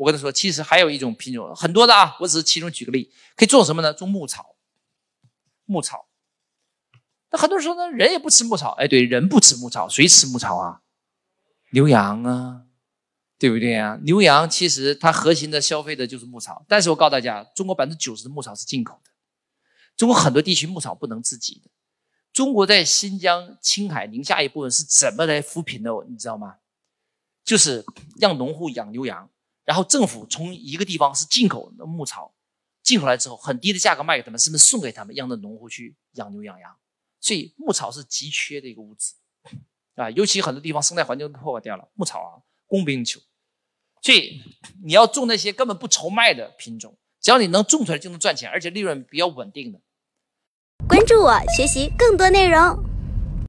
我跟他说，其实还有一种品种，很多的啊，我只是其中举个例，可以种什么呢？种牧草。牧草。那很多人说呢，人也不吃牧草。哎，对，人不吃牧草，谁吃牧草啊？牛羊啊，对不对啊？牛羊其实它核心的消费的就是牧草。但是我告诉大家，中国百分之九十的牧草是进口的，中国很多地区牧草不能自给的。中国在新疆、青海、宁夏一部分是怎么来扶贫的？你知道吗？就是让农户养牛羊。然后政府从一个地方是进口的牧草，进口来之后很低的价格卖给他们，是不是送给他们，让那农户去养牛养羊？所以牧草是急缺的一个物资啊，尤其很多地方生态环境都破坏掉了，牧草啊供不应求。所以你要种那些根本不愁卖的品种，只要你能种出来就能赚钱，而且利润比较稳定的。关注我，学习更多内容。